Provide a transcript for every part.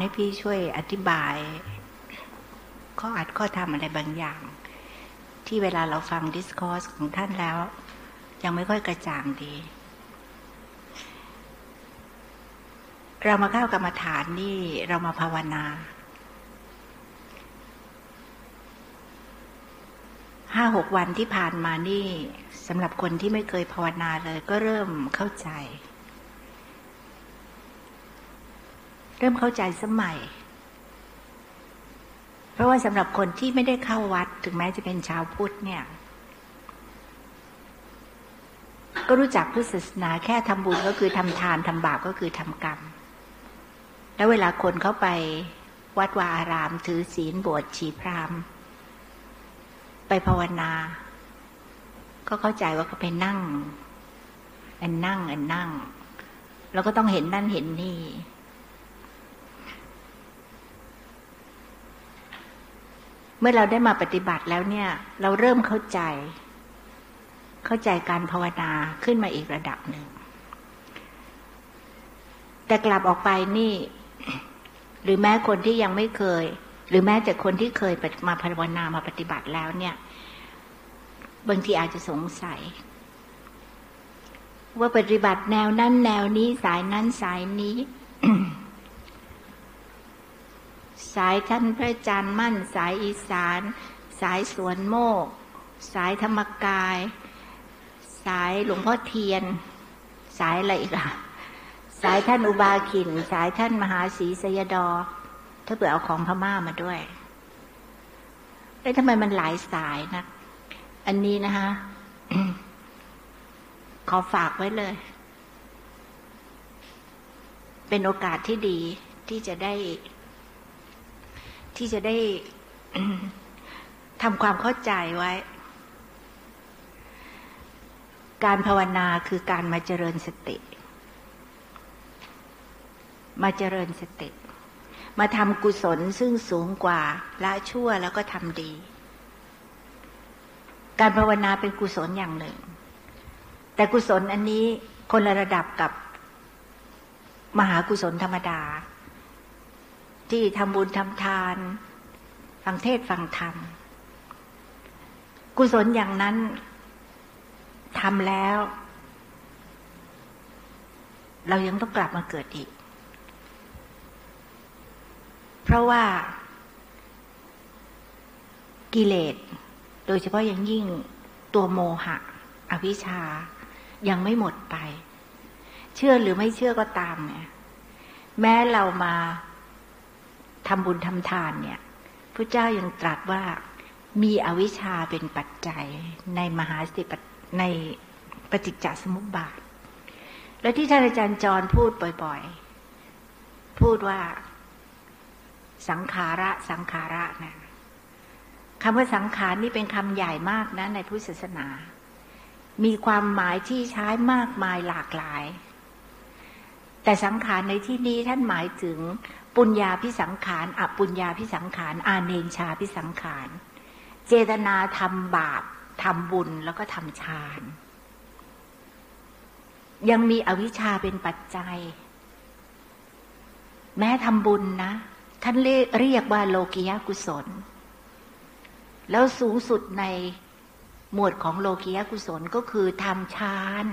ให้พี่ช่วยอธิบาย ข้ออัดข้อทำอะไรบางอย่าง ที่เวลาเราฟังดิสคอร์สของท่านแล้ว ยังไม่ค่อยกระจ่างดี เรามาเข้ากรรมฐานนี่เรามาภาวนา ห้าหกวันที่ผ่านมานี่สำหรับคนที่ไม่เคยภาวนาเลยก็เริ่มเข้าใจ เริ่มเข้าใจสมัย เพราะว่าสำหรับคนที่ไม่ได้เข้าวัด ถึงแม้จะเป็นชาวพุทธเนี่ย ก็รู้จักพุทธศาสนาแค่ทำบุญก็คือทำทานทำบาปก็คือทำกรรม แล้วเวลาคนเข้าไปวัดวาอาราม ถือศีลบวชชีพรามไปภาวนา ก็เข้าใจว่าเขาไปนั่ง อันนั่งอันนั่ง แล้วก็ต้องเห็นนั่นเห็นนี่ เมื่อเราได้มาปฏิบัติแล้วเนี่ย เราเริ่มเข้าใจ เข้าใจการภาวนาขึ้นมาอีกระดับหนึ่ง แต่กลับออกไปนี่ หรือแม้คนที่ยังไม่เคย หรือแม้แต่คนที่เคยมาภาวนามาปฏิบัติแล้วเนี่ย บางทีอาจจะสงสัย ว่าปฏิบัติแนวนั้นแนวนี้สายนั้นสายนี้ สายท่านพระอาจารย์มั่น สายอีสาน สายสวนโมก สายธรรมกาย สายหลวงพ่อเทียน สายอะไรอีกอะสายท่านอุบาขิน สายท่านมหาศรีสยดอ ถ้าเผื่อเอาของพม่ามาด้วย เอ้ทำไมมันหลายสายนะ อันนี้นะคะขอฝากไว้เลย เป็นโอกาสที่ดีที่จะได้ ที่จะได้ทำความเข้าใจไว้ การภาวนาคือการมาเจริญสติ มาเจริญสติ มาทำกุศลซึ่งสูงกว่าละชั่วแล้วก็ทำดี การภาวนาเป็นกุศลอย่างหนึ่ง แต่กุศลอันนี้คนละระดับกับมหากุศลธรรมดา ที่ทำบุญทำทาน ฟังเทศฟังธรรม กุศลอย่างนั้นทำแล้ว เรายังต้องกลับมาเกิดอีก เพราะว่ากิเลส โดยเฉพาะอย่างยิ่งตัวโมหะ อวิชชา ยังไม่หมดไป เชื่อหรือไม่เชื่อก็ตามเนี่ยแม้เรามา ทำบุญทำทานเนี่ยพระเจ้ายังตรัสว่ามีอวิชชาเป็นปัจจัยในมหาสติปในปฏิจจสมุปบาท และที่ท่านอาจารย์จรพูดบ่อยๆ พูดว่าสังขาระสังขาระนะคำว่าสังขารนี่เป็นคำใหญ่มากนะ ในพุทธศาสนา มีความหมายที่ใช้มากมายหลากหลาย แต่สังขารในที่นี้ท่านหมายถึง ปุญญาพิสังขารอปุญญาพิสังขารอาเนชาพิสังขาร เจตนาทำบาปทำบุญแล้วก็ทำฌาน ยังมีอวิชชาเป็นปัจจัย แม้ทำบุญนะ ท่านเรียกว่าโลกิยากุศล แล้วสูงสุดในหมวดของโลกิยากุศลก็คือทำฌาน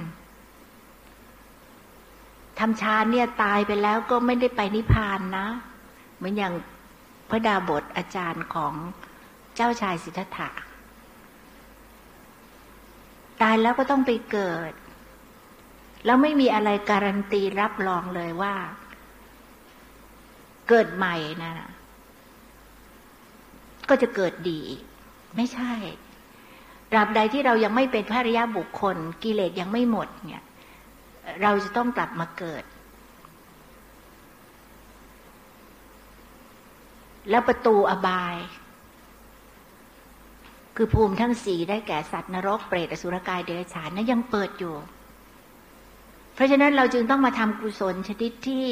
ทำฌานเนี่ยตายไปแล้วก็ไม่ได้ไปนิพพานนะ เหมือนอย่างพระดาบทอาจารย์ของเจ้าชายสิทธัตถะตายแล้วก็ต้องไปเกิด แล้วไม่มีอะไรการันตีรับรองเลยว่า เกิดใหม่นะก็จะเกิดดีไม่ใช่ตราบใดที่เรายังไม่เป็นพระริยาบุคคล กิเลสยังไม่หมดเนี่ย เราจะต้องกลับมาเกิด แล้วประตูอบาย คือภูมิทั้งสี่ได้แก่สัตว์นรกเปรตอสุรกายเดรัจฉานนั้นยังเปิดอยู่ เพราะฉะนั้นเราจึงต้องมาทำกุศลชนิดที่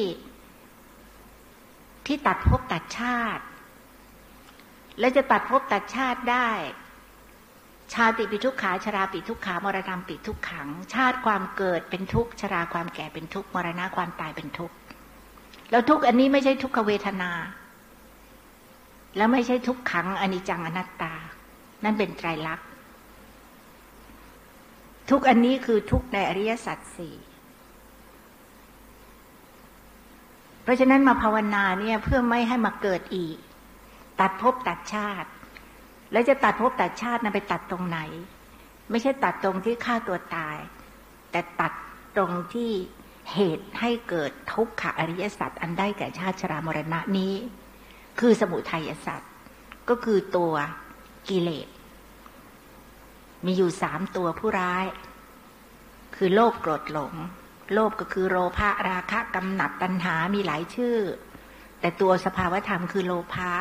ที่ตัดภพตัดชาติ และจะตัดภพตัดชาติได้ ชาติปิทุกขาชราปิทุกขามรณะปิทุกขัง ชาติความเกิดเป็นทุกข์ชราความแก่เป็นทุกข์มรณะความตายเป็นทุกข์แล้วทุกอันนี้ไม่ใช่ทุกขเวทนา แล้วไม่ใช่ทุกขังอนิจจังอนัตตา นั่นเป็นไตรลักษณ์ทุกอันนี้คือทุกในอริยสัจสี่เพราะฉะนั้นมาภาวนาเนี่ยเพื่อไม่ให้มาเกิดอีก ตัดภพตัดชาติ แล้วจะตัดภพตัดชาตินั้นไปตัดตรงไหน ไม่ใช่ตัดตรงที่ฆ่าตัวตาย แต่ตัดตรงที่เหตุให้เกิดทุกขอริยสัจอันได้แก่ชาติชรามรณะนี้ คือสมุทัยสัจก็คือตัวกิเลสมีอยู่สามตัวผู้ร้าย คือโลภโกรธหลง โลภก็คือโลภะราคะกำหนัดตัณหามีหลายชื่อ แต่ตัวสภาวธรรมคือโลภะ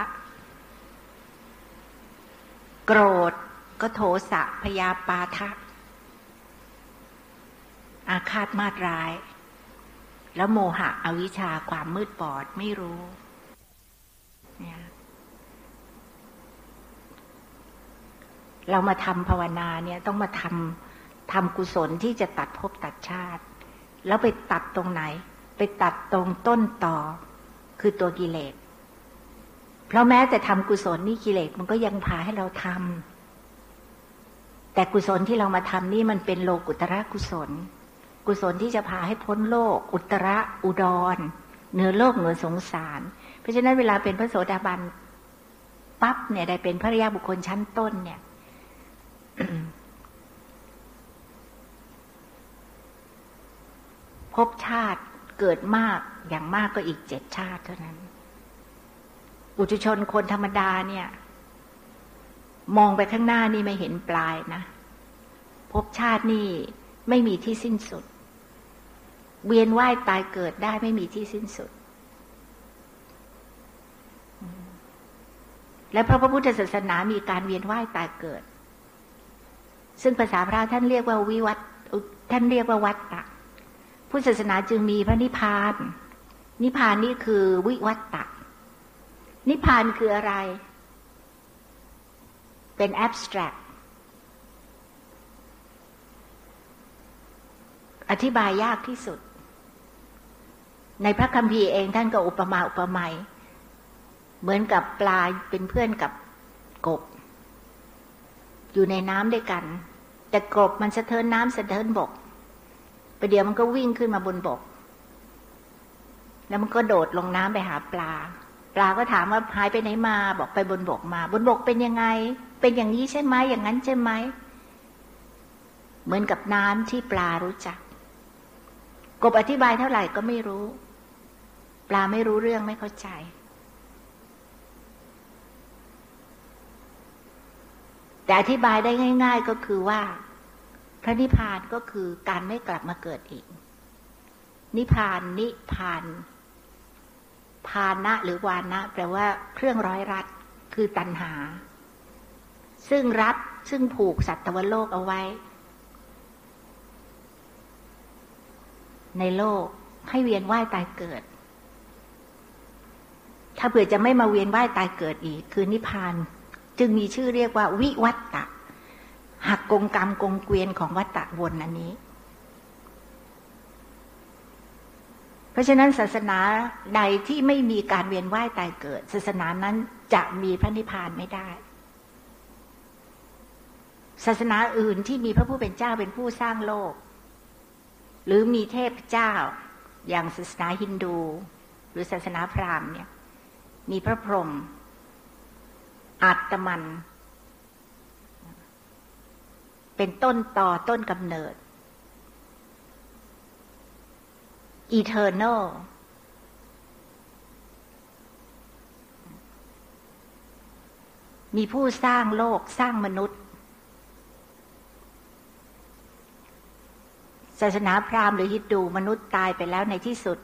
โกรธก็โทสะพยาปาทะ อาฆาตมาตร้าย แล้วโมหะอวิชชาความมืดบอดไม่รู้เนี่ยเรามาทำภาวนาเนี่ยต้องมาทำทำกุศลที่จะตัดภพตัดชาติ แล้วไปตัดตรงไหน ไปตัดตรงต้นต่อ คือตัวกิเลส ราะแม้แต่ทำกุศลนี่กิเลสมันก็ยังพาให้เราทำแต่กุศลที่เรามาทำนี่มันเป็นโลกุตระกุศล กุศลที่จะพาให้พ้นโลก อุตระอุดรเหนือโลกเหนือสงสาร เพราะฉะนั้นเวลาเป็นพระโสดาบันปั๊บเนี่ยได้เป็นพระรยาบุคคลชั้นต้นเนี่ยพบชาติเกิดมากอย่างมากก็อีกเจ็ดชาติเท่านั้น อุจุชนคนธรรมดาเนี่ย มองไปข้างหน้านี่ไม่เห็นปลายนะภพชาตินี่ไม่มีที่สิ้นสุด เวียนว่ายตายเกิดได้ไม่มีที่สิ้นสุด และพระพุทธศาสนามีการเวียนว่ายตายเกิด ซึ่งภาษาพระท่านเรียกว่าวิวัตท่านเรียกว่าวัตตะพุทธศาสนาจึงมีพระนิพพาน นิพพานนี่คือวิวัตตะ นิพพานคืออะไร เป็น abstract อธิบายยากที่สุด ในพระคัมภีร์เองท่านก็อุปมาอุปไมยเหมือนกับปลาเป็นเพื่อนกับกบ อยู่ในน้ำด้วยกัน แต่กบมันสะเทินน้ำสะเทินบกประเดี๋ยวมันก็วิ่งขึ้นมาบนบก แล้วมันก็โดดลงน้ำไปหาปลา ปลาก็ถามว่าหายไปไหนมา บอกไปบนบกมา บนบกเป็นยังไง เป็นอย่างนี้ใช่ไหมอย่างนั้นใช่ไหมเหมือนกับน้ำที่ปลารู้จัก กบอธิบายเท่าไหร่ก็ไม่รู้ ปลาไม่รู้เรื่องไม่เข้าใจ แต่อธิบายได้ง่าย ๆก็คือว่า พระนิพพานก็คือการไม่กลับมาเกิดอีก นิพพานนิพาน พานะหรือวานะ แปลว่าเครื่องร้อยรัดคือตัณหา ซึ่งรัดซึ่งผูกสัตวโลกเอาไว้ ในโลกให้เวียนว่ายตายเกิด ถ้าเผื่อจะไม่มาเวียนว่ายตายเกิดอีก คือนิพพาน จึงมีชื่อเรียกว่า วิวัตตะหักกงกรรมกงเกวียนของวัตตะวนอันนี้ เพราะฉะนั้นศาสนาใดที่ไม่มีการเวียนว่ายตายเกิด ศาสนานั้นจะมีพระนิพพานไม่ได้ ศาสนาอื่นที่มีพระผู้เป็นเจ้าเป็นผู้สร้างโลก หรือมีเทพเจ้า อย่างศาสนาฮินดู หรือศาสนาพราหมณ์เนี่ย มีพระพรหมอัตมัน เป็นต้นต่อต้นกำเนิด eternal มีผู้สร้างโลกสร้างมนุษย์ ศาสนาพราหมณ์หรือฮินดูมนุษย์ตายไปแล้วในที่สุด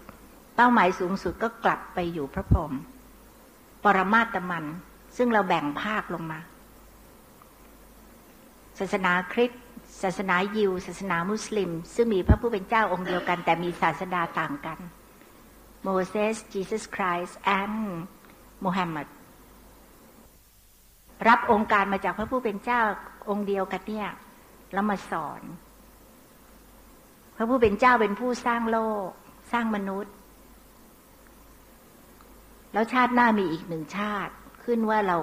เป้าหมายสูงสุดก็กลับไปอยู่พระพรหมปรมาตมัน ซึ่งเราแบ่งภาคลงมา ศาสนาคริสต์ ศาสนายิวศาสนามุสลิม ซึ่งมีพระผู้เป็นเจ้าองค์เดียวกัน แต่มีศาสดาต่างกันโมเสสจีซัสคริสต์แอนโมฮัมมัดรับองค์การมาจากพระผู้เป็นเจ้าองค์เดียวกันเนี่ยแล้วมาสอน พระผู้เป็นเจ้าเป็นผู้สร้างโลก สร้างมนุษย์ แล้วชาติหน้ามีอีกหนึ่งชาติ ขึ้นว่าเรา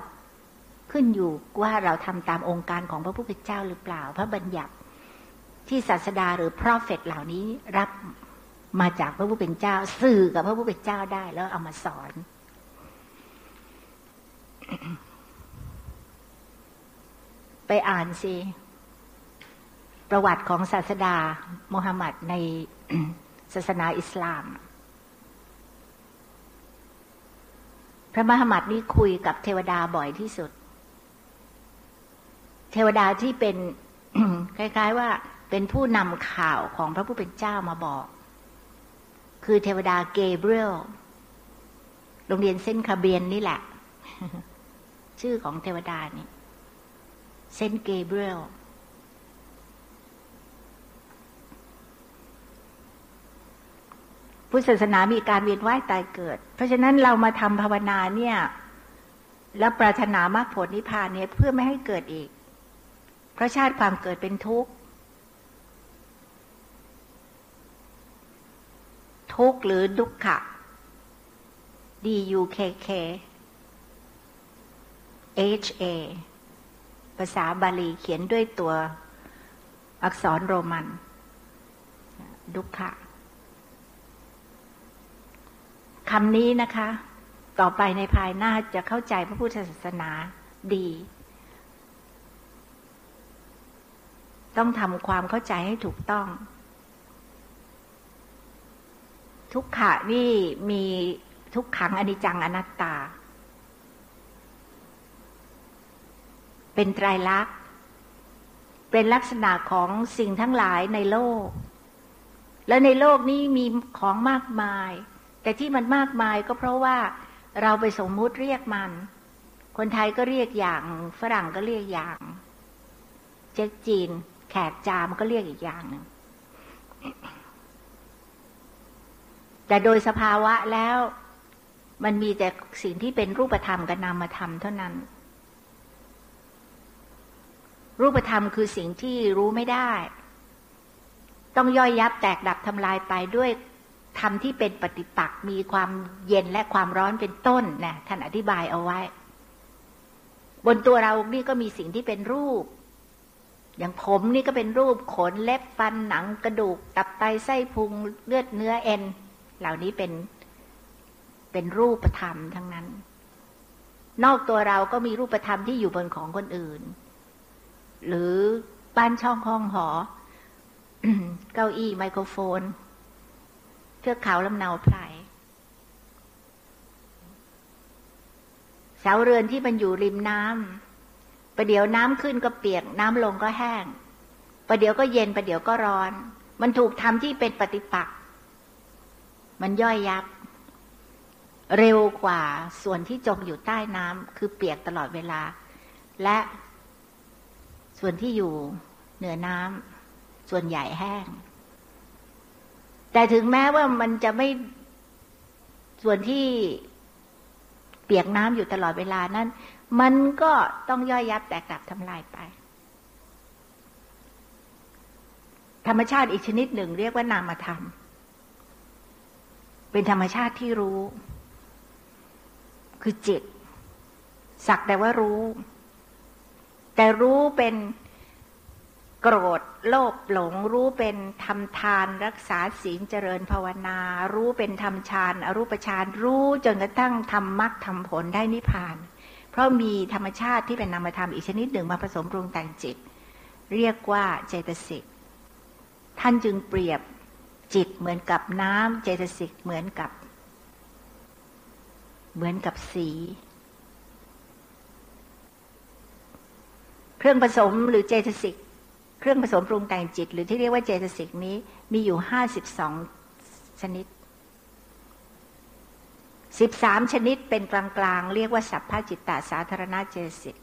ขึ้นอยู่ว่าเราทำตามองค์การของพระผู้เป็นเจ้าหรือเปล่า พระบัญญัติที่ศาสดาหรือพระเฟตเหล่านี้รับมาจากพระผู้เป็นเจ้า สื่อกับพระผู้เป็นเจ้าได้แล้วเอามาสอน ไปอ่านสิประวัติของศาสดาโมฮัมหมัดในศาสนาอิสลาม พระมหามัดนี่คุยกับเทวดาบ่อยที่สุด ทวดาที่เป็นคล้าย ๆ ว่าเป็นผู้นำข่าวของพระผู้เป็นเจ้ามาบอก คือเทวดาเกเบรียลโรงเรียนเซนต์คาเบรียลนี่แหละ ชื่อของเทวดานี่เซนต์เกเบรียลพุทธศาสนามีการเวียนว่ายตายเกิด เพราะฉะนั้นเรามาทำภาวนาเนี่ย แล้วปรารถนามรรคผลนิพพานเนี่ยเพื่อไม่ให้เกิดอีก เพราะชาติความเกิดเป็นทุกข์ ทุกข์หรือดุขขะ D U K K H A ภาษาบาลีเขียนด้วยตัวอักษรโรมัน ดุขะคำนี้นะคะ ต่อไปในภายหน้าจะเข้าใจพระพุทธศาสนาดี ต้องทำความเข้าใจให้ถูกต้อง ทุกขะนี่มีทุกขังอนิจจังอนัตตา เป็นไตรลักษณ์ เป็นลักษณะของสิ่งทั้งหลายในโลก และในโลกนี้มีของมากมาย แต่ที่มันมากมายก็เพราะว่าเราไปสมมุติเรียกมัน คนไทยก็เรียกอย่าง ฝรั่งก็เรียกอย่าง เจ๊กจีน แขกจามก็เรียกอีกอย่างหนึ่งแต่โดยสภาวะแล้วมันมีแต่สิ่งที่เป็นรูปธรรมกับนามธรรมเท่านั้น รูปธรรมคือสิ่งที่รู้ไม่ได้ ต้องย่อยยับแตกดับทำลายไปด้วยธรรมที่เป็นปฏิปักษ์มีความเย็นและความร้อนเป็นต้นนะท่านอธิบายเอาไว้ บนตัวเรานี่ก็มีสิ่งที่เป็นรูป อย่างผมนี่ก็เป็นรูปขนเล็บฟันหนังกระดูก ตับไตไส้พุงเลือดเนื้อเอ็น เหล่านี้เป็นเป็นรูปธรรมทั้งนั้น นอกตัวเราก็มีรูปธรรมที่อยู่บนของคนอื่น หรือบ้านช่องห้องหอ เก้าอี้ไมโครโฟนเทือกเขาลำเนาไพรเสาเรือนที่มันอยู่ริมน้ำ ประเดี๋ยวน้ำขึ้นก็เปียก น้ำลงก็แห้ง ประเดี๋ยวก็เย็นประเดี๋ยวก็ร้อน มันถูกทำที่เป็นปฏิปักษ์มันย่อยยับ เร็วกว่าส่วนที่จมอยู่ใต้น้ำคือเปียกตลอดเวลา และส่วนที่อยู่เหนือน้ำส่วนใหญ่แห้ง แต่ถึงแม้ว่ามันจะไม่ส่วนที่เปียกน้ำอยู่ตลอดเวลานั้น มันก็ต้องย่อยยับแตกดับทำลายไป ธรรมชาติอีกชนิดหนึ่งเรียกว่านามธรรม เป็นธรรมชาติที่รู้ คือจิต สักแต่ว่ารู้ แต่รู้เป็นโกรธโลภหลง รู้เป็นทำทานรักษาศีลเจริญภาวนา รู้เป็นทำฌานอรูปฌานรู้จนกระทั่งทำมรรคทำผลได้นิพพานเราะมีธรรมชาติที่เป็นนามธรรมอีกชนิดหนึ่งมาผสมปรุงแต่งจิต เรียกว่าเจตสิกท่านจึงเปรียบจิตเหมือนกับน้ำเจตสิกเหมือนกับ เหมือนกับสี เครื่องผสมหรือเจตสิกเครื่องผสมปรุงแต่งจิต หรือที่เรียกว่าเจตสิกนี้มีอยู่ห้าสิบสองชนิด สิบสามชนิดเป็นกลางๆ เรียกว่าสัพพจิตตสาธารณเจสิก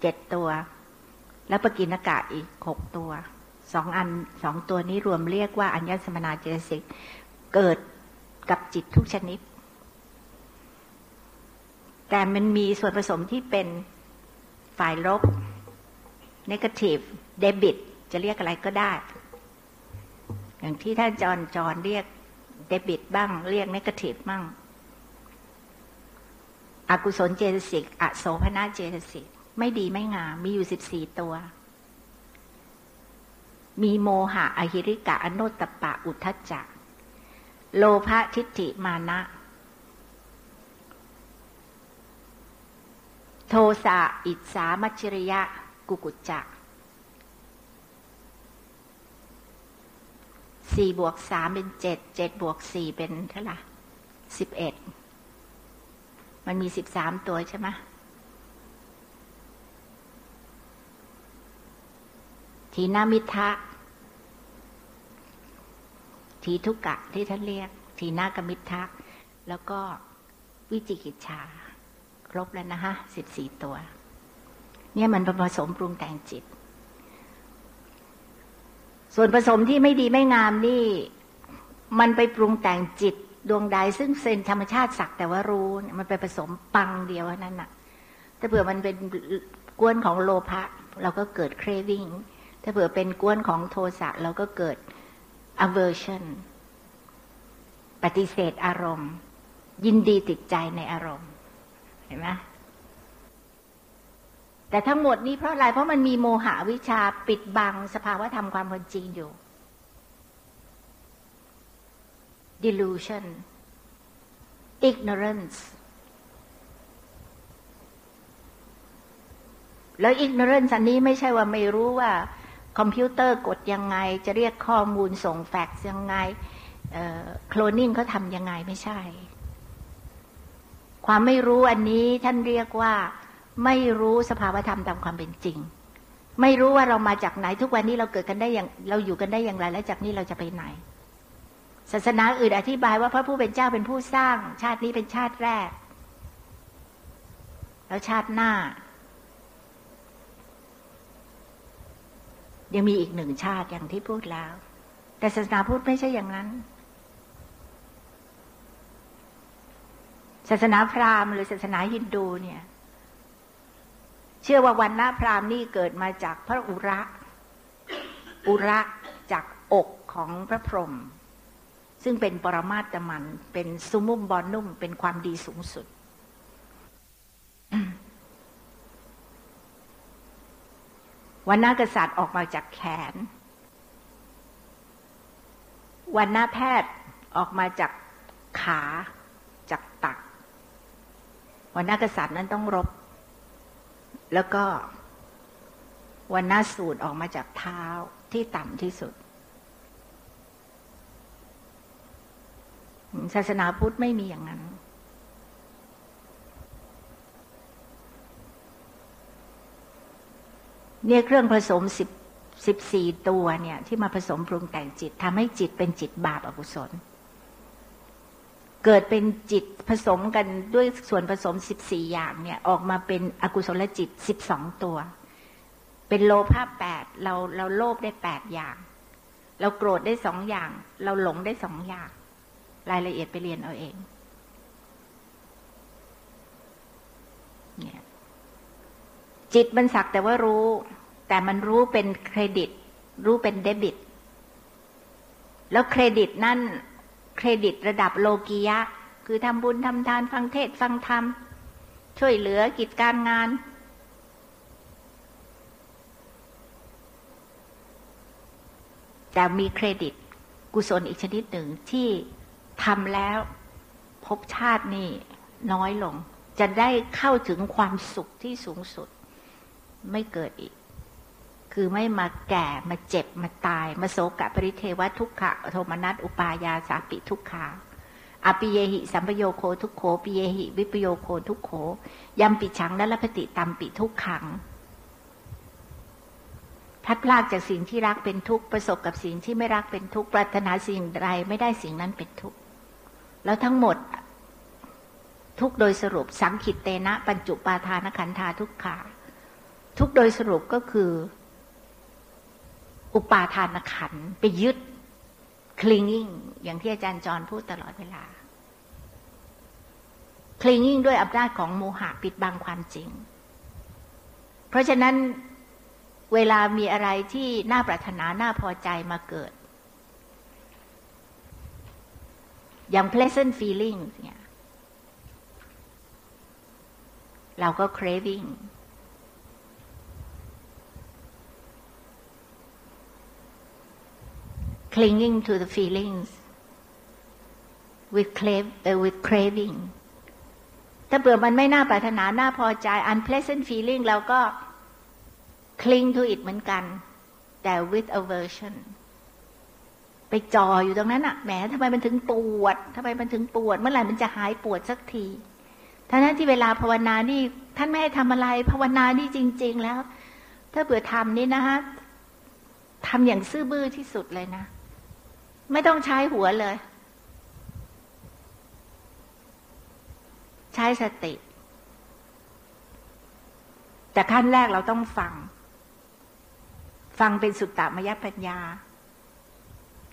เจ็ดตัว แล้วปกินกะอีกหกตัวสองอันสองตัวนี้รวมเรียกว่าอัญญสมนาเจสิกเกิดกับจิตทุกชนิด แต่มันมีส่วนผสมที่เป็นฝ่ายลบ negative debit จะเรียกอะไรก็ได้ อย่างที่ท่านจอนจอนเรียก เดบิตบ้าง เรียกเนกาทีฟบ้างอากุศลเจตสิกอโสภณะเจตสิกไม่ดีไม่งามมีอยู่สิบสี่ตัว มีโมหะอหิริกะอโนตปะอุทจจะโลภะทิฏฐิมานะ โทสะอิสามัจริยะ กุกุจจะ สี่บวกสามเป็นเจ็ดเจ็ดบวกสี่เป็นเท่าไหร่สิบเอ็ดมันมีสิบสามตัวใช่ไหมทีนามิทะ ทีทุกะที่ท่านเรียก ทีนากมิทะ แล้วก็วิจิกิจชา ครบแล้วนะฮะสิบสี่ตัว เนี่ยมันผสมปรุงแต่งจิต ส่วนผสมที่ไม่ดีไม่งามนี่ มันไปปรุงแต่งจิตดวงใดซึ่งเซนธรรมชาติสักแต่ว่ารู้มันไปผสมปังเดียวนั่นน่ะ ถ้าเผื่อมันเป็นกวนของโลภะเราก็เกิด craving ถ้าเผื่อเป็นกวนของโทสะเราก็เกิด aversion ปฏิเสธอารมณ์ ยินดีติดใจในอารมณ์ เห็นไหม แต่ทั้งหมดนี้เพราะอะไร เพราะมันมีโมหะวิชาปิดบังสภาวะธรรมความเป็นจริงอยู่ delusion ignorance แล้ว ignorance อันนี้ไม่ใช่ว่าไม่รู้ว่า คอมพิวเตอร์กดยังไง จะเรียกข้อมูลส่งแฟกซ์ยังไงโคลนิ่งเขาทำยังไงไม่ใช่ ความไม่รู้อันนี้ท่านเรียกว่า ไม่รู้สภาวธรรมตามความเป็นจริง ไม่รู้ว่าเรามาจากไหนทุกวันนี้เราเกิดกันได้อย่างเราอยู่กันได้อย่างไร และจากนี้เราจะไปไหน ศาสนาอื่นอธิบายว่าพระผู้เป็นเจ้าเป็นผู้สร้าง ชาตินี้เป็นชาติแรก แล้วชาติหน้า ยังมีอีกหนึ่งชาติอย่างที่พูดแล้ว แต่ศาสนาพูดไม่ใช่อย่างนั้นศาสนาพราหมณ์หรือศาสนาฮินดูเนี่ย เชื่อว่าวันนาพรามนี่เกิดมาจากพระอุระ อุระจากอกของพระพรหมซึ่งเป็นปรมาตมัน เป็นสุมุมบอนุ่ม เป็นความดีสูงสุด วันนากษัตริย์ออกมาจากแขน วันนาแพทย์ออกมาจากขาจากตัก วันนากษัตริย์นั้นต้องรบ แล้วก็วันหน้าสูดออกมาจากเท้าที่ต่ำที่สุด ศาสนาพุทธไม่มีอย่างนั้น เนี่ยเครื่องผสมสิบสิบสี่ตัวเนี่ย ที่มาผสมปรุงแต่งจิตทำให้จิตเป็นจิตบาปอกุศล เกิดเป็นจิตผสมกันด้วยส่วนผสมสิบสี่อย่างเนี่ยออกมาเป็นอกุศลจิตสิบสองตัว เป็นโลภะแปดเราเราโลภได้แปดอย่าง เราโกรธได้สองอย่าง เราหลงได้สองอย่าง รายละเอียดไปเรียนเอาเองเนี่ยจิตมันสักแต่ว่ารู้ แต่มันรู้เป็นเครดิต รู้เป็นเดบิต แล้วเครดิตนั่น เครดิตระดับโลกียะ คือทำบุญทำทานฟังเทศฟังธรรม ช่วยเหลือกิจการงาน แต่มีเครดิตกุศลอีกชนิดหนึ่งที่ทำแล้วพบชาตินี่น้อยลง จะได้เข้าถึงความสุขที่สูงสุดไม่เกิดอีก คือไม่มาแก่มาเจ็บมาตาย มาโศกะปริเทวทุกขะโทมนัสอุปายาสาปิทุกขาอปิเยหิสัมปโยโคทุกโขปิเยหิวิปโยโคทุกโขยำปิชังนัลพติตัมปิทุกขังพัดพลากจากสิ่งที่รักเป็นทุกข์ประสบกับสิ่งที่ไม่รักเป็นทุกข์ปรารถนาสิ่งใดไม่ได้สิ่งนั้นเป็นทุกข์แล้วทั้งหมดทุกโดยสรุปสังขิตเตนะปัญจุปาทานขันธาทุกขา ทุกโดยสรุปก็คือ อุปาทานขันไปยึด clinging อย่างที่อาจารย์จรพูดตลอดเวลา clinging ด้วยอำนาจของโมหะปิดบังความจริง เพราะฉะนั้นเวลามีอะไรที่น่าปรารถนา น่าพอใจมาเกิด อย่าง pleasant feeling เนี่ย เราก็ craving clinging to the feelings with crave uh, with craving ถ้าเผื่อมันไม่น่าปรารถนา น่าพอใจ unpleasant feeling เราก็ cling to it เหมือนกัน แต่ with aversion ไปจ่ออยู่ตรงนั้นอะแหมทำไมมันถึงปวดทำไมมันถึงปวด เมื่อไหร่มันจะหายปวดสักทีท่านั้นที่เวลาภาวนานี่ ท่านไม่ให้ทำอะไร ภาวนานี่จริง ๆ แล้ว ถ้าเบื่อทำนี่นะฮะทำอย่างซื่อบื้อที่สุดเลยนะ ไม่ต้องใช้หัวเลย ใช้สติ แต่ขั้นแรกเราต้องฟัง ฟังเป็นสุตตามยปัญญา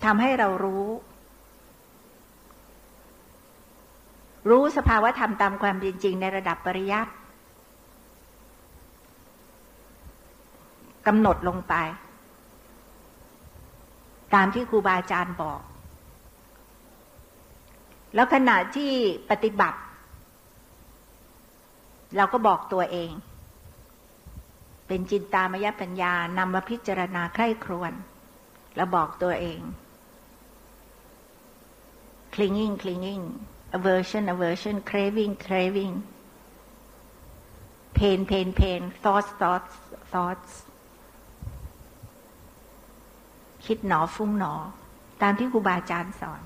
ทำให้เรารู้ รู้สภาวะธรรมตามความจริงในระดับปริยัติกำหนดลงไป ตามที่ครูบาอาจารย์บอก แล้วขณะที่ปฏิบัติ เราก็บอกตัวเอง เป็นจินตามยปัญญานำมาพิจารณาใคร่ครวญแล้วบอกตัวเอง clinging clinging aversion aversion craving craving pain pain pain thoughts thoughts thoughts คิดหนอฟุ้งหนอ ตามที่ครูบาอาจารย์สอน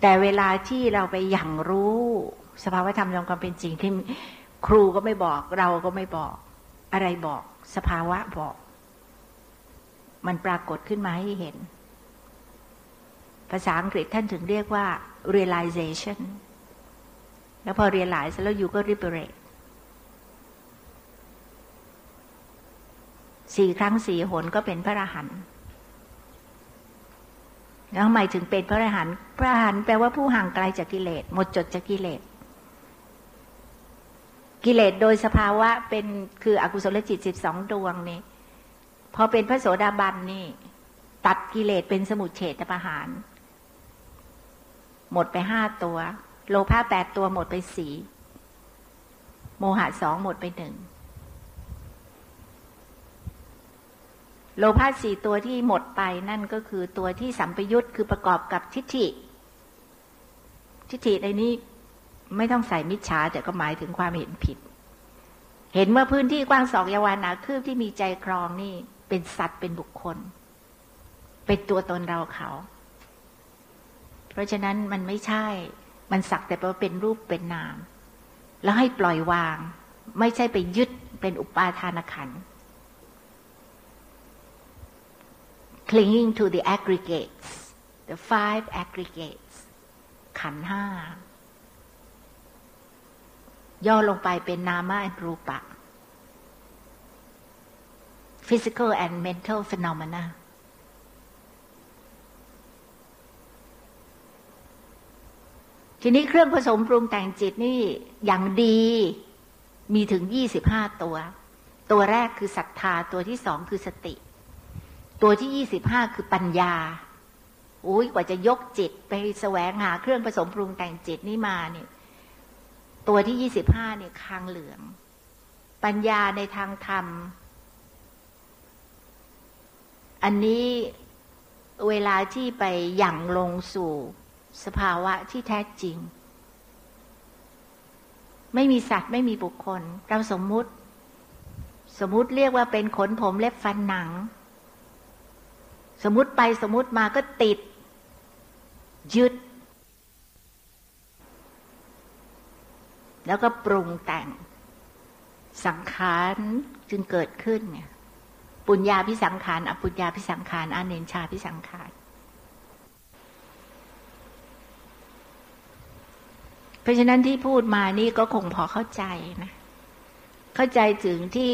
แต่เวลาที่เราไปอย่างรู้ สภาวธรรมยองความเป็นจริงที่ครูก็ไม่บอก เราก็ไม่บอก อะไรบอก สภาวะบอก มันปรากฏขึ้นมาให้เห็น ภาษาอังกฤษท่านถึงเรียกว่า realization แล้วพอ realize แล้วอยู่ก็ liberate สี่ครั้งสี่หนก็เป็นพระอรหันต์แล้วทำไมถึงเป็นพระอรหันต์พระอรหันต์แปลว่าผู้ห่างไกลจากกิเลสหมดจดจากกิเลสกิเลสโดยสภาวะเป็นคืออกุศลจิตสิบสองดวงนี่พอเป็นพระโสดาบันนี่ ตัดกิเลสเป็นสมุทเฉตประหาร หมดไปห้าตัว โลภะแปดตัวหมดไปสี่โมหะสองหมดไปหนึ่ง โลภะสี่ตัวที่หมดไปนั่นก็คือตัวที่สัมปยุตคือประกอบกับทิฏฐิ ทิฏฐิในนี้ไม่ต้องใส่มิจฉาแต่ก็หมายถึงความเห็นผิด เห็นว่าพื้นที่กว้างสองยาวานาคืบที่มีใจครองนี่ เป็นสัตว์เป็นบุคคล เป็นตัวตนเราเขา เพราะฉะนั้นมันไม่ใช่ มันสักแต่ว่าเป็นรูปเป็นนาม แล้วให้ปล่อยวาง ไม่ใช่ไปยึดเป็นอุปาทานขัน clinging to the aggregates the five aggregates ขันห้า ย่อลงไปเป็นนามารูปะ physical and mental phenomena ทีนี้เครื่องผสมปรุงแต่งจิตนี่อย่างดีมีถึงยี่สิบห้าตัว ตัวแรกคือศรัทธาตัวที่สองคือสติ ตัวที่ยี่สิบห้าคือปัญญาอุ้ยกว่าจะยกจิตไปแสวงหาเครื่องผสมปรุงแต่งจิตนี่มาเนี่ย ตัวที่ยี่สิบห้าเนี่ยคางเหลือง ปัญญาในทางธรรม อันนี้เวลาที่ไปหยั่งลงสู่สภาวะที่แท้จริง ไม่มีสัตว์ไม่มีบุคคล เราสมมุติ สมมุติเรียกว่าเป็นขนผมเล็บฟันหนัง สมมุติไปสมมุติมาก็ติด ยึด แล้วก็ปรุงแต่ง สังขารจึงเกิดขึ้นเนี่ยปุญญาพิสังขารอปุญญาพิสังขารอาเนนชาพิสังขารเพราะฉะนั้นที่พูดมานี่ก็คงพอเข้าใจนะ เข้าใจถึงที่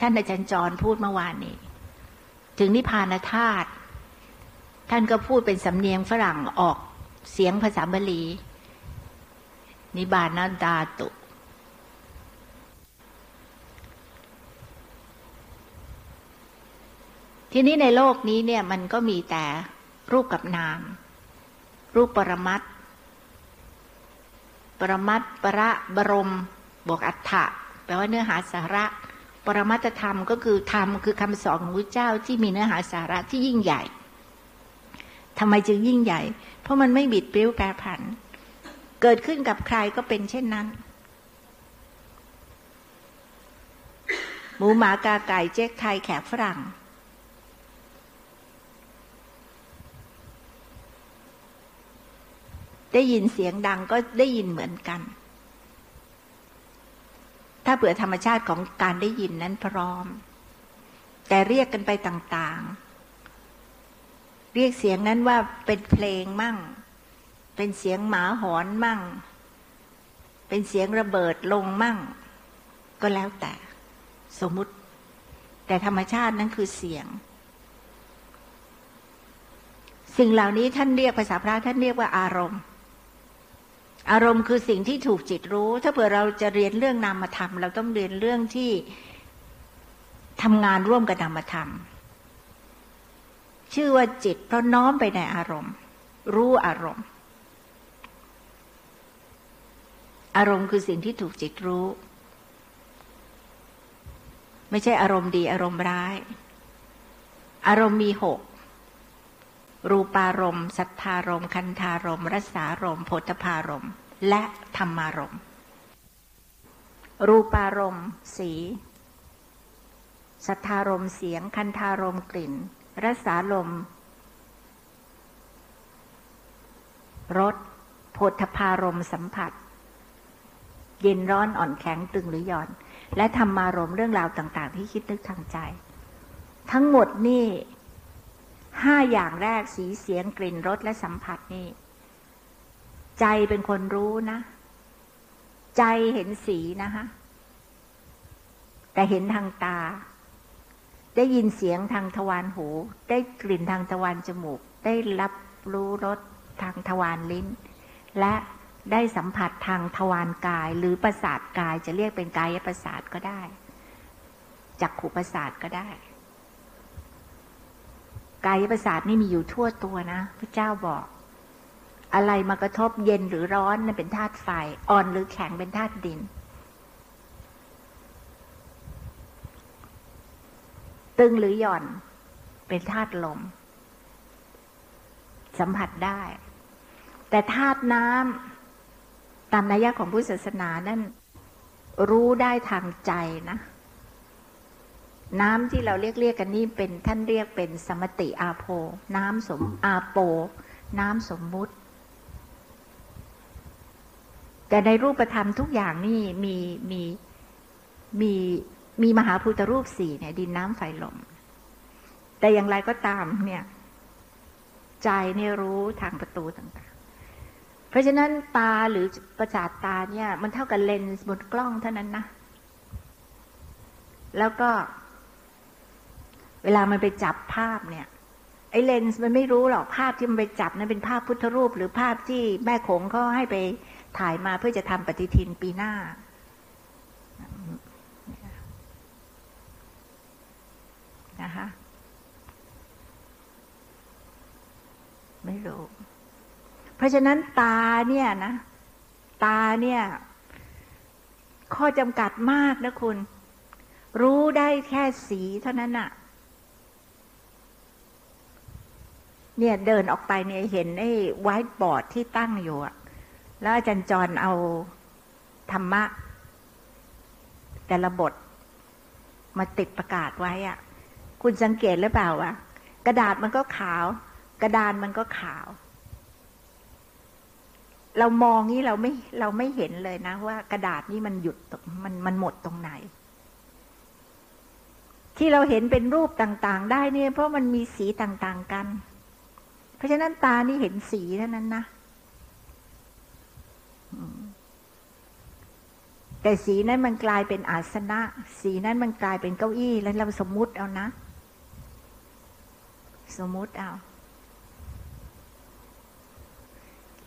ท่านอาจารย์จรพูดเมื่อวานนี้ ถึงนิพพานธาตุท่านก็พูดเป็นสำเนียงฝรั่งออกเสียงภาษาบาลี นิบานาดาตุ ทีนี้ในโลกนี้เนี่ยมันก็มีแต่รูปกับนาม รูปปรมัตปรมัตประบรม บวกอัฏฐะแปลว่าเนื้อหาสาระ ปรมัตธรรมก็คือธรรมคือคำสอนของพระเจ้าที่มีเนื้อหาสาระที่ยิ่งใหญ่ทำไมจึงยิ่งใหญ่ เพราะมันไม่บิดเบี้ยวแปรผัน เกิดขึ้นกับใครก็เป็นเช่นนั้น หมูหมากาไก่เจ๊กไทยแขกฝรั่ง ได้ยินเสียงดังก็ได้ยินเหมือนกัน ถ้าเผื่อธรรมชาติของการได้ยินนั้นพร้อม แต่เรียกกันไปต่างๆ เรียกเสียงนั้นว่าเป็นเพลงมั่ง เป็นเสียงหมาหอนมั่ง เป็นเสียงระเบิดลงมั่ง ก็แล้วแต่สมมุติ แต่ธรรมชาตินั้นคือเสียง สิ่งเหล่านี้ท่านเรียกภาษาพระท่านเรียกว่าอารมณ์ อารมณ์คือสิ่งที่ถูกจิตรู้ ถ้าเผื่อเราจะเรียนเรื่องนามธรรม เราต้องเรียนเรื่องที่ทำงานร่วมกับนามธรรม ชื่อว่าจิต เพราะน้อมไปในอารมณ์ รู้อารมณ์ อารมณ์คือสิ่งที่ถูกจิตรู้ ไม่ใช่อารมณ์ดีอารมณ์ร้าย อารมณ์มีหก รูปารมณ์สัทธารมณ์คันธารมณ์รสารมณ์โพธพารมณ์ และธรรมารมณ์ รูปารมณ์สีสัทธารมณ์เสียง คันธารมณ์กลิ่นรักษาลมรสโพธพารมสัมผัส เย็นร้อนอ่อนแข็งตึงหรือหย่อน และธรรมารมเรื่องราวต่าง ๆ ที่คิดนึกทางใจ ทั้งหมดนี่ ห้าอย่างแรกสีเสียงกลิ่นรสและสัมผัสนี่ ใจเป็นคนรู้นะ ใจเห็นสีนะคะแต่เห็นทางตา ได้ยินเสียงทางทวารหู ได้กลิ่นทางทวารจมูก ได้รับรู้รสทางทวารลิ้น และได้สัมผัสทางทวารกาย หรือประสาทกายจะเรียกเป็นกายประสาทก็ได้จักขุประสาทก็ได้ กายประสาทนี่มีอยู่ทั่วตัวนะพระเจ้าบอก อะไรมากระทบเย็นหรือร้อนนั่นเป็นธาตุไฟ อ่อนหรือแข็งเป็นธาตุดิน ตึงหรือหย่อนเป็นธาตุลม สัมผัสได้ แต่ธาตุน้ำตามนัยยะของพุทธศาสนานั่นรู้ได้ทางใจนะ น้ำที่เราเรียกเรียกกันนี่เป็นท่านเรียกเป็นสมติอาโปน้ำสมอาโป น้ำสมมุติ แต่ในรูปธรรมทุกอย่างนี่มีมีมีมีมหาพุทธรูปสี่เนี่ย ดินน้ำไฟลม แต่อย่างไรก็ตามเนี่ย ใจเนี่ยรู้ทางประตูต่างๆ เพราะฉะนั้นตาหรือประสาทตาเนี่ย มันเท่ากับเลนส์บนกล้องเท่านั้นนะ แล้วก็ เวลามันไปจับภาพเนี่ย ไอ้เลนส์มันไม่รู้หรอกภาพที่มันไปจับนั้นเป็นภาพพุทธรูป หรือภาพที่แม่คงเขาให้ไปถ่ายมาเพื่อจะทำปฏิทินปีหน้า นะคะไม่รู้ เพราะฉะนั้นตาเนี่ยนะ ตาเนี่ย ข้อจำกัดมากนะคุณ รู้ได้แค่สีเท่านั้นอะ เนี่ยเดินออกไปเนี่ยเห็นไอ้ไวท์บอร์ดที่ตั้งอยู่อะแล้วอาจารย์จรเอาธรรมะ แต่ละบท มาติดประกาศไว้อะคุณสังเกตหรือเปล่าวะกระดาษมันก็ขาว กระดานมันก็ขาว เรามองนี้เราไม่เราไม่เห็นเลยนะ ว่ากระดาษนี้มันหยุดมันมันหมดตรงไหน ที่เราเห็นเป็นรูปต่าง ๆ ได้เนี่ย เพราะมันมีสีต่าง ๆ กัน ราะฉะนั้นตานี่เห็นสีเท่านั้นนะแต่สีนั้นมันกลายเป็นอาสนะ สีนั้นมันกลายเป็นเก้าอี้ แล้วเราสมมุติเอานะ สมมุติเอา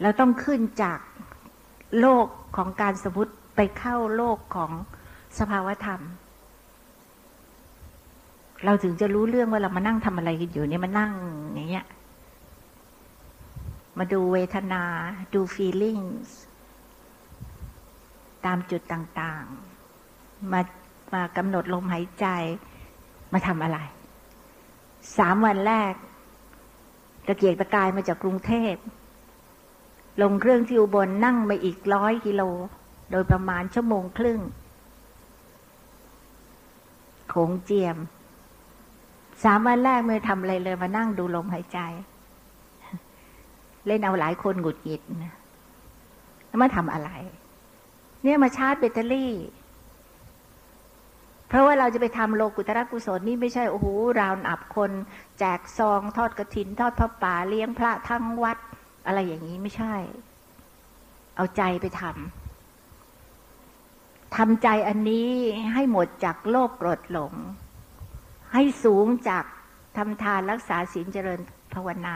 เราต้องขึ้นจากโลกของการสมมติไปเข้าโลกของสภาวธรรม เราถึงจะรู้เรื่องว่าเรามานั่งทำอะไรกันอยู่เนี่ยมานั่งอย่างเงี้ย มาดูเวทนา ดู feelings ตามจุดต่างๆ มามากำหนดลมหายใจ มาทำอะไร สามวันแรก ตะเกียกตะกายมาจากกรุงเทพ ลงเครื่องที่อุบลนั่งไปอีกร้อยกิโล โดยประมาณชั่วโมงครึ่ง โขงเจียม สามวันแรกไม่ทำอะไรเลยมานั่งดูลมหายใจ เล่นเอาหลายคนหงุดหงิดนะแล้วมาทำอะไร เนี่ยมาชาร์จแบตเตอรี่ เพราะว่าเราจะไปทำโลกุตระกุศลนี่ไม่ใช่ โอ้โหราวอับคน แจกซอง ทอดกระถิน ทอดพระป่าเลี้ยงพระทั้งวัด อะไรอย่างนี้ไม่ใช่ เอาใจไปทำทำใจอันนี้ให้หมดจากโลภโกรธหลง ให้สูงจากทำทานรักษาศีลเจริญภาวนา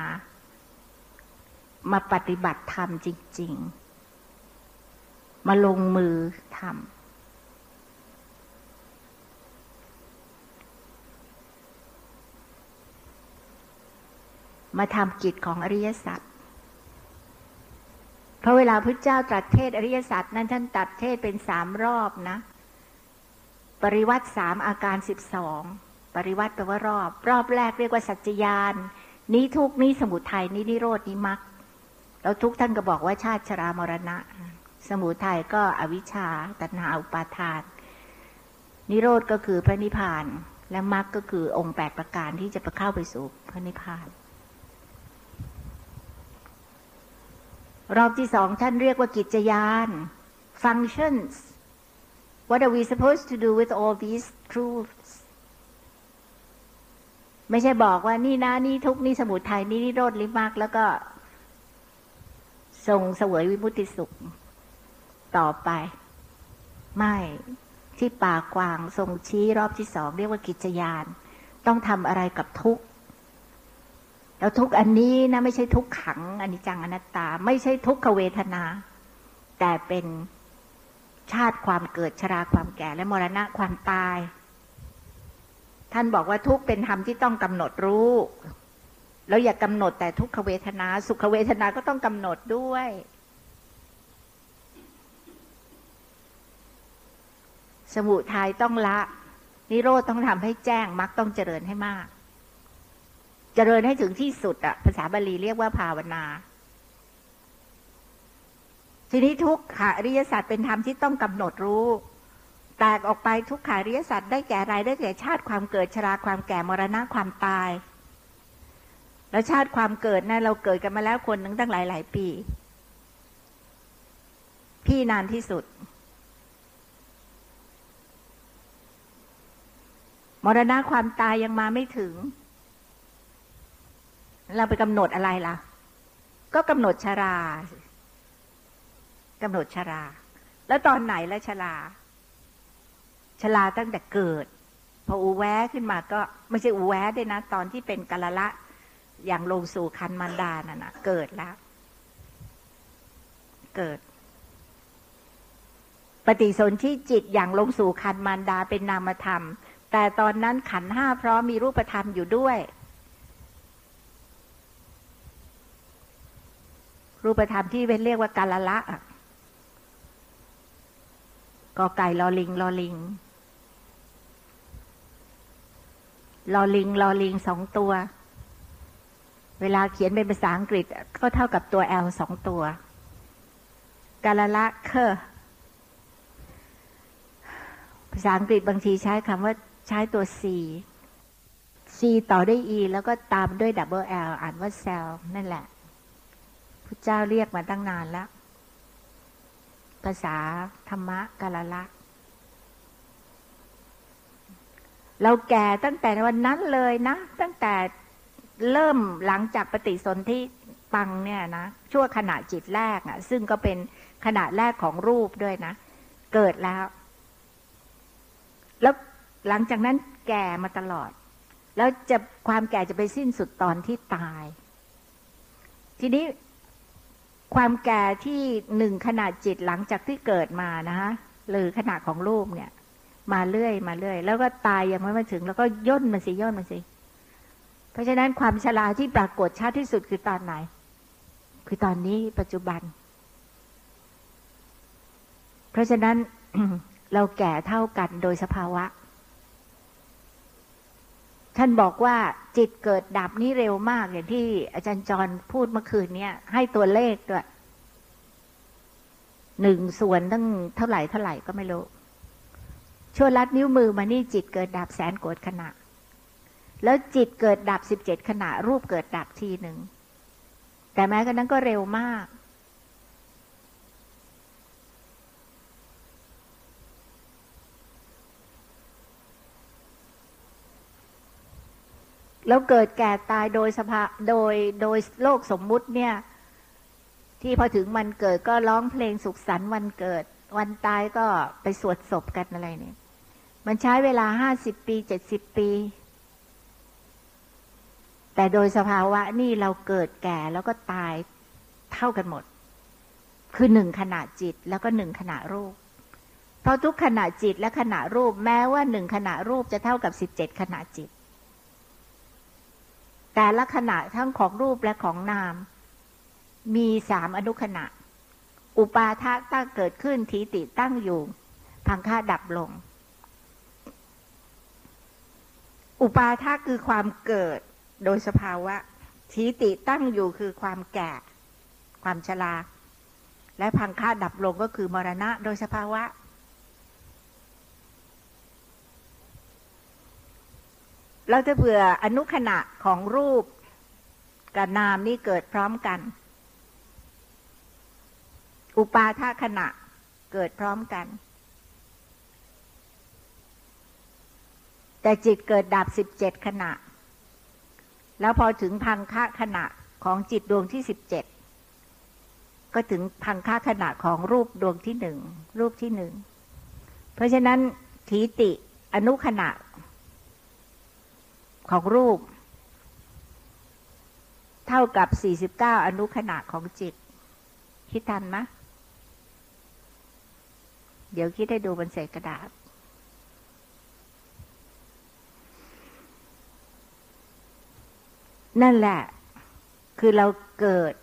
มาปฏิบัติธรรมจริง ๆ มาลงมือทำมาทำกิจของอริยสัจเพราะเวลาพระเจ้าตรัสเทศอริยสัจนั้นท่านตัดเทศเป็นสามรอบนะ ปริวัติสามอาการสิบสองปริวัติแปลว่ารอบ รอบแรกเรียกว่าสัจจยานนี้ทุกนี้สมุทัยนี้นิโรดนี้มรรค แล้วทุกท่านก็บอกว่าชาติชรามรณะ สมุทัยก็อวิชชาตัณหาอุปาทาน นิโรธก็คือพระนิพพาน และมรรคก็คือองค์แปดประการที่จะไปเข้าไปสู่พระนิพพาน รอบที่สองท่านเรียกว่ากิจยาน functions what are we supposed to do with all these truths ไม่ใช่บอกว่านี่นะนี่ทุกนี่สมุทัยนี่นิโรธลิมากแล้วก็ ทรงเสวยวิมุติสุข ต่อไป ไม่ที่ป่ากวางทรงชี้รอบที่สองเรียกว่ากิจยาน ต้องทำอะไรกับทุกแล้วทุกอันนี้นะไม่ใช่ทุกขังอนิจจังอนัตตา ไม่ใช่ทุกขเวทนา แต่เป็นชาติความเกิดชราความแก่และมรณะความตาย ท่านบอกว่าทุกเป็นธรรมที่ต้องกำหนดรู้ แล้วอย่ากกำหนดแต่ทุกขเวทนา สุขเวทนาก็ต้องกำหนดด้วย สมุทัยต้องละ นิโรธต้องทำให้แจ้งมรรคต้องเจริญให้มาก เจริญให้ถึงที่สุดอะภาษาบาลีเรียกว่าภาวนา ทีนี้ทุกขาริยสัตว์เป็นธรรมที่ต้องกำหนดรู้แตกออกไปทุกขาริยสัตว์ได้แก่อะไรได้แก่ชาติความเกิดชราความแก่มรณะความตาย แล้วชาติความเกิดนะั้นเราเกิดกันมาแล้วคนหนึ่งตั้งหลายหลายปี พี่นานที่สุด มรณะความตายยังมาไม่ถึง เราไปกำหนดอะไรล่ะ ก็กำหนดชรากำหนดชรา แล้วตอนไหนแล้วชราชราตั้งแต่เกิด พออูแวะขึ้นมาก็ ไม่ใช่อูแวะด้วยนะ ตอนที่เป็นกาลละ อย่างลงสู่คันมันดาน่ะนะเกิดแล้ว เกิด ปฏิสนธิจิตอย่างลงสู่คันมันดาเป็นนามธรรม แต่ตอนนั้นขันห้าพร้อมมีรูปธรรมอยู่ด้วย รูปธรรมที่เป็นเรียกว่ากาลละกอไก่ลอลิงลอลิงลอลิงลอลิงสองตัว เวลาเขียนเป็นภาษาอังกฤษ ก็เท่ากับตัว L สองตัว กาลละเคอภาษาอังกฤษบางทีใช้คำว่าใช้ตัว C C ต่อด้วย E แล้วก็ตามด้วย double L อ่านว่า cell นั่นแหละพุทธเจ้าเรียกมาตั้งนานแล้ว ภาษาธรรมะกาลละเราแก่ตั้งแต่วันนั้นเลยนะ ตั้งแต่ เริ่มหลังจากปฏิสนธิปังเนี่ยนะชั่วขณะจิตแรกอะ่ะ ซึ่งก็เป็นขณะแรกของรูปด้วยนะ เกิดแล้ว แล้วหลังจากนั้นแก่มาตลอด แล้วจะความแก่จะไปสิ้นสุดตอนที่ตาย ทีนี้ความแก่ที่หนึ่งขนาดจิตหลังจากที่เกิดมานะคะหรือขนาดของรูปเนี่ย มาเรื่อยมาเรื่อย แล้วก็ตายยังไม่มาถึง แล้วก็ย่นมันสิย่นมันสิ เพราะฉะนั้นความชราที่ปรากฏชัดที่สุดคือตอนไหน คือตอนนี้ปัจจุบัน เพราะฉะนั้นเราแก่เท่ากันโดยสภาวะ ท่านบอกว่าจิตเกิดดับนี่เร็วมาก อย่างที่อาจารย์จรพูดเมื่อคืนเนี่ย ให้ตัวเลขด้วยหนึ่งส่วนตั้งเท่าไหร่เท่าไหร่ก็ไม่รู้ช่วลัดนิ้วมือมานี่จิตเกิดดับแสนโกดขณะ แล้วจิตเกิดดับสิบเจ็ดขณะ รูปเกิดดับทีหนึ่ง แต่แม้กระนั้นก็เร็วมาก แล้วเกิดแก่ตายโดยสภาโดยโดยโลกสมมุติเนี่ย ที่พอถึงมันเกิดก็ร้องเพลงสุขสันต์วันเกิด วันตายก็ไปสวดศพกันอะไรเนี่ย มันใช้เวลาห้าสิบปีเจ็ดสิบปี แต่โดยสภาวะนี่เราเกิดแก่แล้วก็ตายเท่ากันหมด คือหนึ่งขณะจิตแล้วก็หนึ่งขณะรูป เพราะทุกขณะจิตและขณะรูปแม้ว่าหนึ่งขณะรูปจะเท่ากับสิบเจ็ดขณะจิต แต่ละขณะทั้งของรูปและของนาม มีสามอนุขณะ อุปาทะตั้งเกิดขึ้นทีติตั้งอยู่ พังค่าดับลง อุปาทาคือความเกิด โดยสภาวะทีติตั้งอยู่คือความแก่ ความชราและพังค่าดับลงก็คือมรณะ โดยสภาวะ เราจะเผื่ออนุขณะของรูปกับนามนี่เกิดพร้อมกัน อุปาทาขณะเกิดพร้อมกัน แต่จิตเกิดดับสิบเจ็ดขณะ แล้วพอถึงพังค่าขณะของจิตดวงที่สิบเจ็ดก็ถึงพังค่าขณะของรูปดวงที่หนึ่งรูปที่หนึ่งเพราะฉะนั้นทีติอนุขณะ ของรูป เท่ากับสี่สิบเก้าอนุขณะของจิต คิดทันไหมเดี๋ยวคิดให้ดูบนเศษกระดาษ นั่นแหละ คือเราเกิด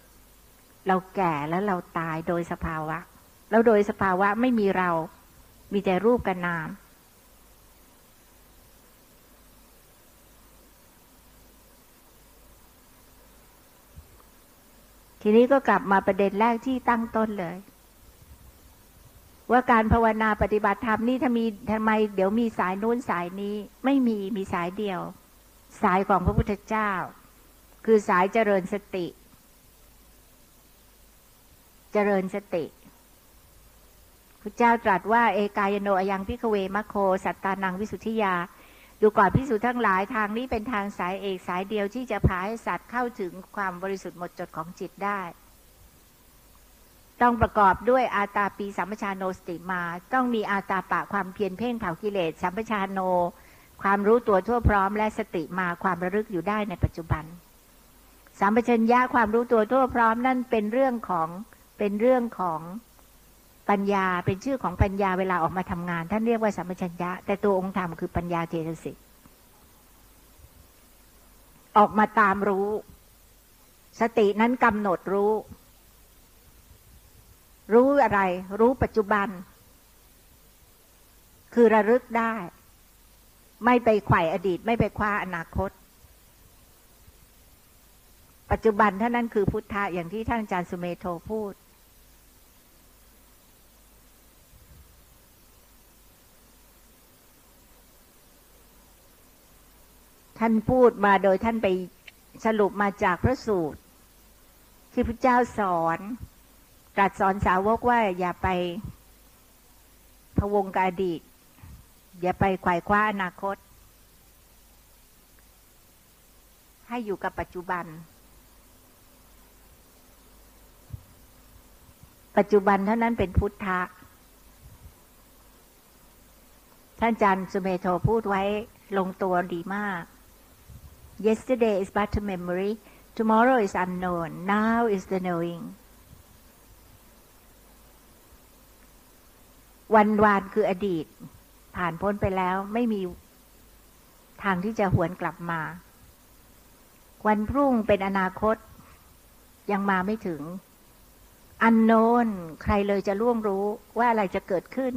เราแก่แล้วเราตายโดยสภาวะ แล้วโดยสภาวะไม่มีเรา มีแต่รูปกับนาม ทีนี้ก็กลับมาประเด็นแรกที่ตั้งต้นเลย ว่าการภาวนาปฏิบัติธรรมนี่ถ้ามีทำไม เดี๋ยวมีสายนู้นสายนี้ ไม่มีมีสายเดียว สายของพระพุทธเจ้า คือสายเจริญสติ เจริญสติพระเจ้าตรัสว่าเอกายโนอยังพิกเวมะโค สัตตานังวิสุทธิยา ดูก่อนพิสูจน์ทั้งหลายทางนี้เป็นทางสายเอกสายเดียวที่จะพาให้สัตว์เข้าถึงความบริสุทธิ์หมดจดของจิตได้ ต้องประกอบด้วยอาตาปีสัมปชานโนสติมา ต้องมีอาตาปะความเพียรเพ่งเผากิเลส สัมปชานโน ความรู้ตัวทั่วพร้อมและสติมาความระลึกอยู่ได้ในปัจจุบัน สัมปชัญญะความรู้ตัวทั่วพร้อมนั่นเป็นเรื่องของเป็นเรื่องของปัญญาเป็นชื่อของปัญญาเวลาออกมาทำงาน ท่านเรียกว่าสัมปชัญญะ แต่ตัวองค์ธรรมคือปัญญาเจตสิกออกมาตามรู้ สตินั้นกำหนดรู้ รู้อะไร รู้ปัจจุบัน คือระลึกได้ ไม่ไปไขว่อดีต ไม่ไปคว้าอนาคต ปัจจุบันท่านั้นคือพุทธะอย่างที่ท่านอาจารย์สุเมโทพูด ท่านพูดมาโดยท่านไปสรุปมาจากพระสูตร ที่พระเจ้าสอนตรัสสอนสาวกว่าอย่าไปพวงกอดีต อย่าไปไขว่คว้าอนาคต ให้อยู่กับปัจจุบัน ปัจจุบันเท่านั้นเป็นพุทธะ ท่านอาจารย์สุเมโทพูดไว้ลงตัวดีมาก yesterday is but a memory tomorrow is unknown now is the knowing วันวานคืออดีต ผ่านพ้นไปแล้วไม่มีทางที่จะหวนกลับมา วันพรุ่งเป็นอนาคต ยังมาไม่ถึง unknown ใครเลยจะล่วงรู้ว่าอะไรจะเกิดขึ้น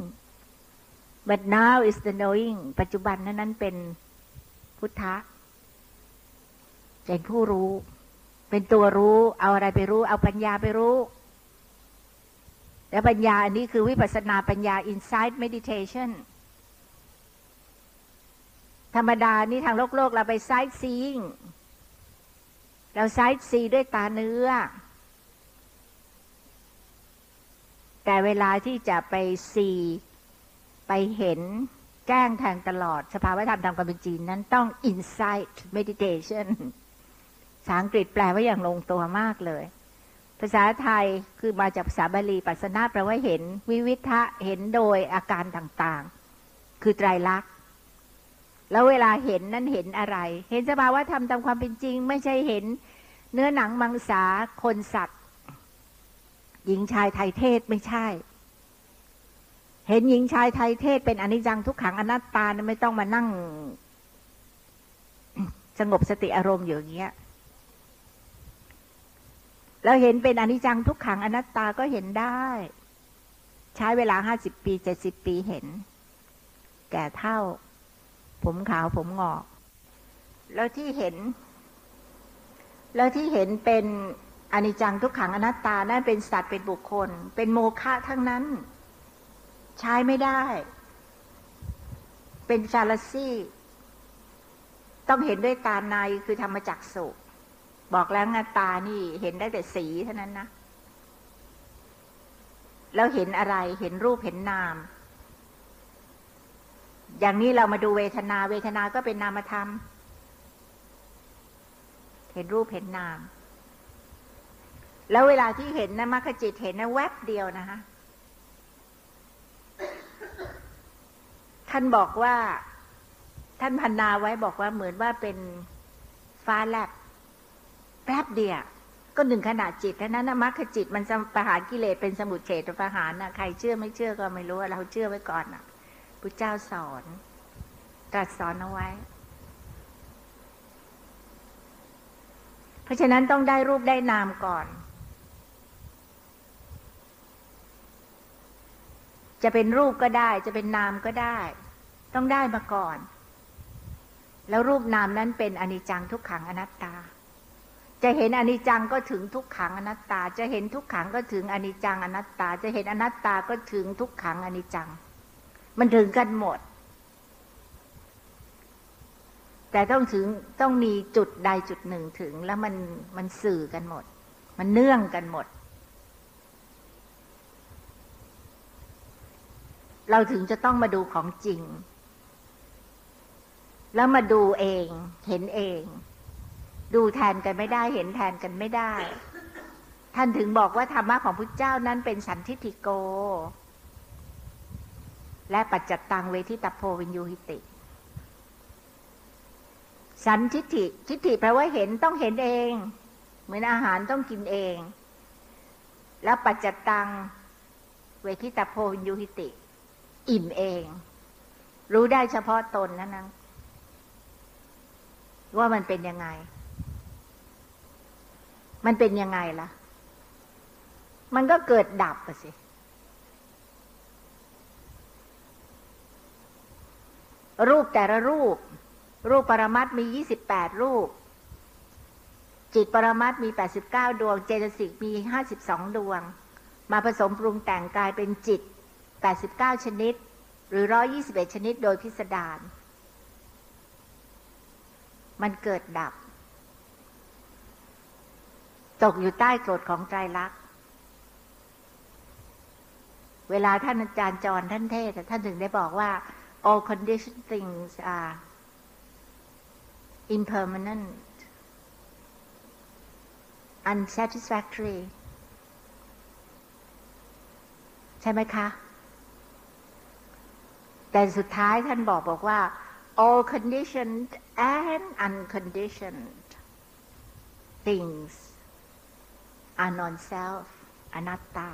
but now is the knowing ปัจจุบันนั้นนั้นเป็นพุทธะเป็นผู้รู้ เป็นตัวรู้ เอาอะไรไปรู้ เอาปัญญาไปรู้แล้วปัญญาอันนี้คือวิปัสสนาปัญญา insight meditation ธรรมดานี่ทางโลกโลกเราไปไซต์ซีงเราไซต์ซีด้วยตาเนื้อ แต่เวลาที่จะไปซีไปเห็นแจ้งแทงตลอด สภาวะธรรมตามความเป็นจริงนั้นต้อง insight meditation ภาษาอังกฤษแปลว่าอย่างลงตัวมากเลย ภาษาไทยคือมาจากภาษาบาลีปัสนาแปลว่าเห็น วิวิทะเห็นโดยอาการต่างๆ คือไตรลักษณ์แล้วเวลาเห็นนั้นเห็นอะไร เห็นสภาวะธรรมตามความเป็นจริง ไม่ใช่เห็น เนื้อหนังมังสาคนสัตว์ หญิงชายไทยเทศไม่ใช่ เห็นหญิงชายไทยเทศเป็นอนิจจังทุกขังอนัตตาไม่ต้องมานั่ง สงบสติอารมณ์อยู่อย่างเงี้ยเราเห็นเป็นอนิจจังทุกขังอนัตตาก็เห็นได้ ใช้เวลาห้าสิบปีเจ็ดสิบปีเห็น แก่เท่า ผมขาวผมงอก แล้วที่เห็น แล้วที่เห็นเป็น อนิจจังทุกขังอนัตตา นั่นเป็นสัตว์เป็นบุคคล เป็นโมฆะทั้งนั้น ใช้ไม่ได้ เป็นชาลซี่ ต้องเห็นด้วยตาในคือธรรมจักสุบอกแล้วงาตานี่เห็นได้แต่สีเท่านั้นนะ แล้วเห็นอะไรเห็นรูปเห็นนาม อย่างนี้เรามาดูเวทนา เวทนาก็เป็นนามธรรม เห็นรูปเห็นนาม แล้วเวลาที่เห็นนะมรรคจิตเห็นนะแวบเดียวนะคะท่านบอกว่า ท่านพันนาไว้บอกว่าเหมือนว่าเป็นฟ้าแลบแป๊บเดียวก็หนึ่งขนาดจิตเท่านั้นนะมรรคจิตมันประหารกิเลสเป็นสมุทเฉตประหารนะใครเชื่อไม่เชื่อก็ไม่รู้เราเชื่อไว้ก่อนนะพุทธเจ้าสอนตรัสสอนเอาไว้ เพราะฉะนั้นต้องได้รูปได้นามก่อน จะเป็นรูปก็ได้ จะเป็นนามก็ได้ ต้องได้มาก่อน แล้วรูปนามนั้นเป็นอนิจจังทุกขังอนัตตา จะเห็นอนิจจังก็ถึงทุกขังอนัตตา จะเห็นทุกขังก็ถึงอนิจจังอนัตตา จะเห็นอนัตตาก็ถึงทุกขังอนิจจัง มันถึงกันหมด แต่ต้องถึงต้องมีจุดใดจุดหนึ่งถึง แล้วมันมันสื่อกันหมด มันเนื่องกันหมด เราถึงจะต้องมาดูของจริง แล้วมาดูเอง เห็นเอง ดูแทนกันไม่ได้ เห็นแทนกันไม่ได้ ท่านถึงบอกว่าธรรมะของพุทธเจ้านั้นเป็นสันทิฐิโก และปัจจตังเวทิตาโพวินยูหิติ สันทิฏฐิทิฏฐิแปลว่าเห็นต้องเห็นเอง เหมือนอาหารต้องกินเอง แล้วปัจจตังเวทิตาโพวินยูหิติ อิ่มเอง รู้ได้เฉพาะตนนั่นนะว่ามันเป็นยังไง มันเป็นยังไงล่ะ มันก็เกิดดับไปสิ รูปแต่ละรูป รูปปรมัตมียี่สิบแปดรูป จิตปรมัตมีแปดสิบเก้าดวง เจตสิกมีห้าสิบสองดวง มาผสมปรุงแต่งกลายเป็นจิต แปดสิบเก้าชนิด หรือร้อยี่สิบเอ็ดชนิดโดยพิสดาร มันเกิดดับ ตกอยู่ใต้กฎของใจรัก เวลาท่านอาจารย์จรท่านเทศท่านถึงได้บอกว่า all conditioned things are impermanent, unsatisfactory ใช่ไหมคะ แต่สุดท้ายท่านบอกบอกว่า all conditioned and unconditioned things are non-self อนัตตา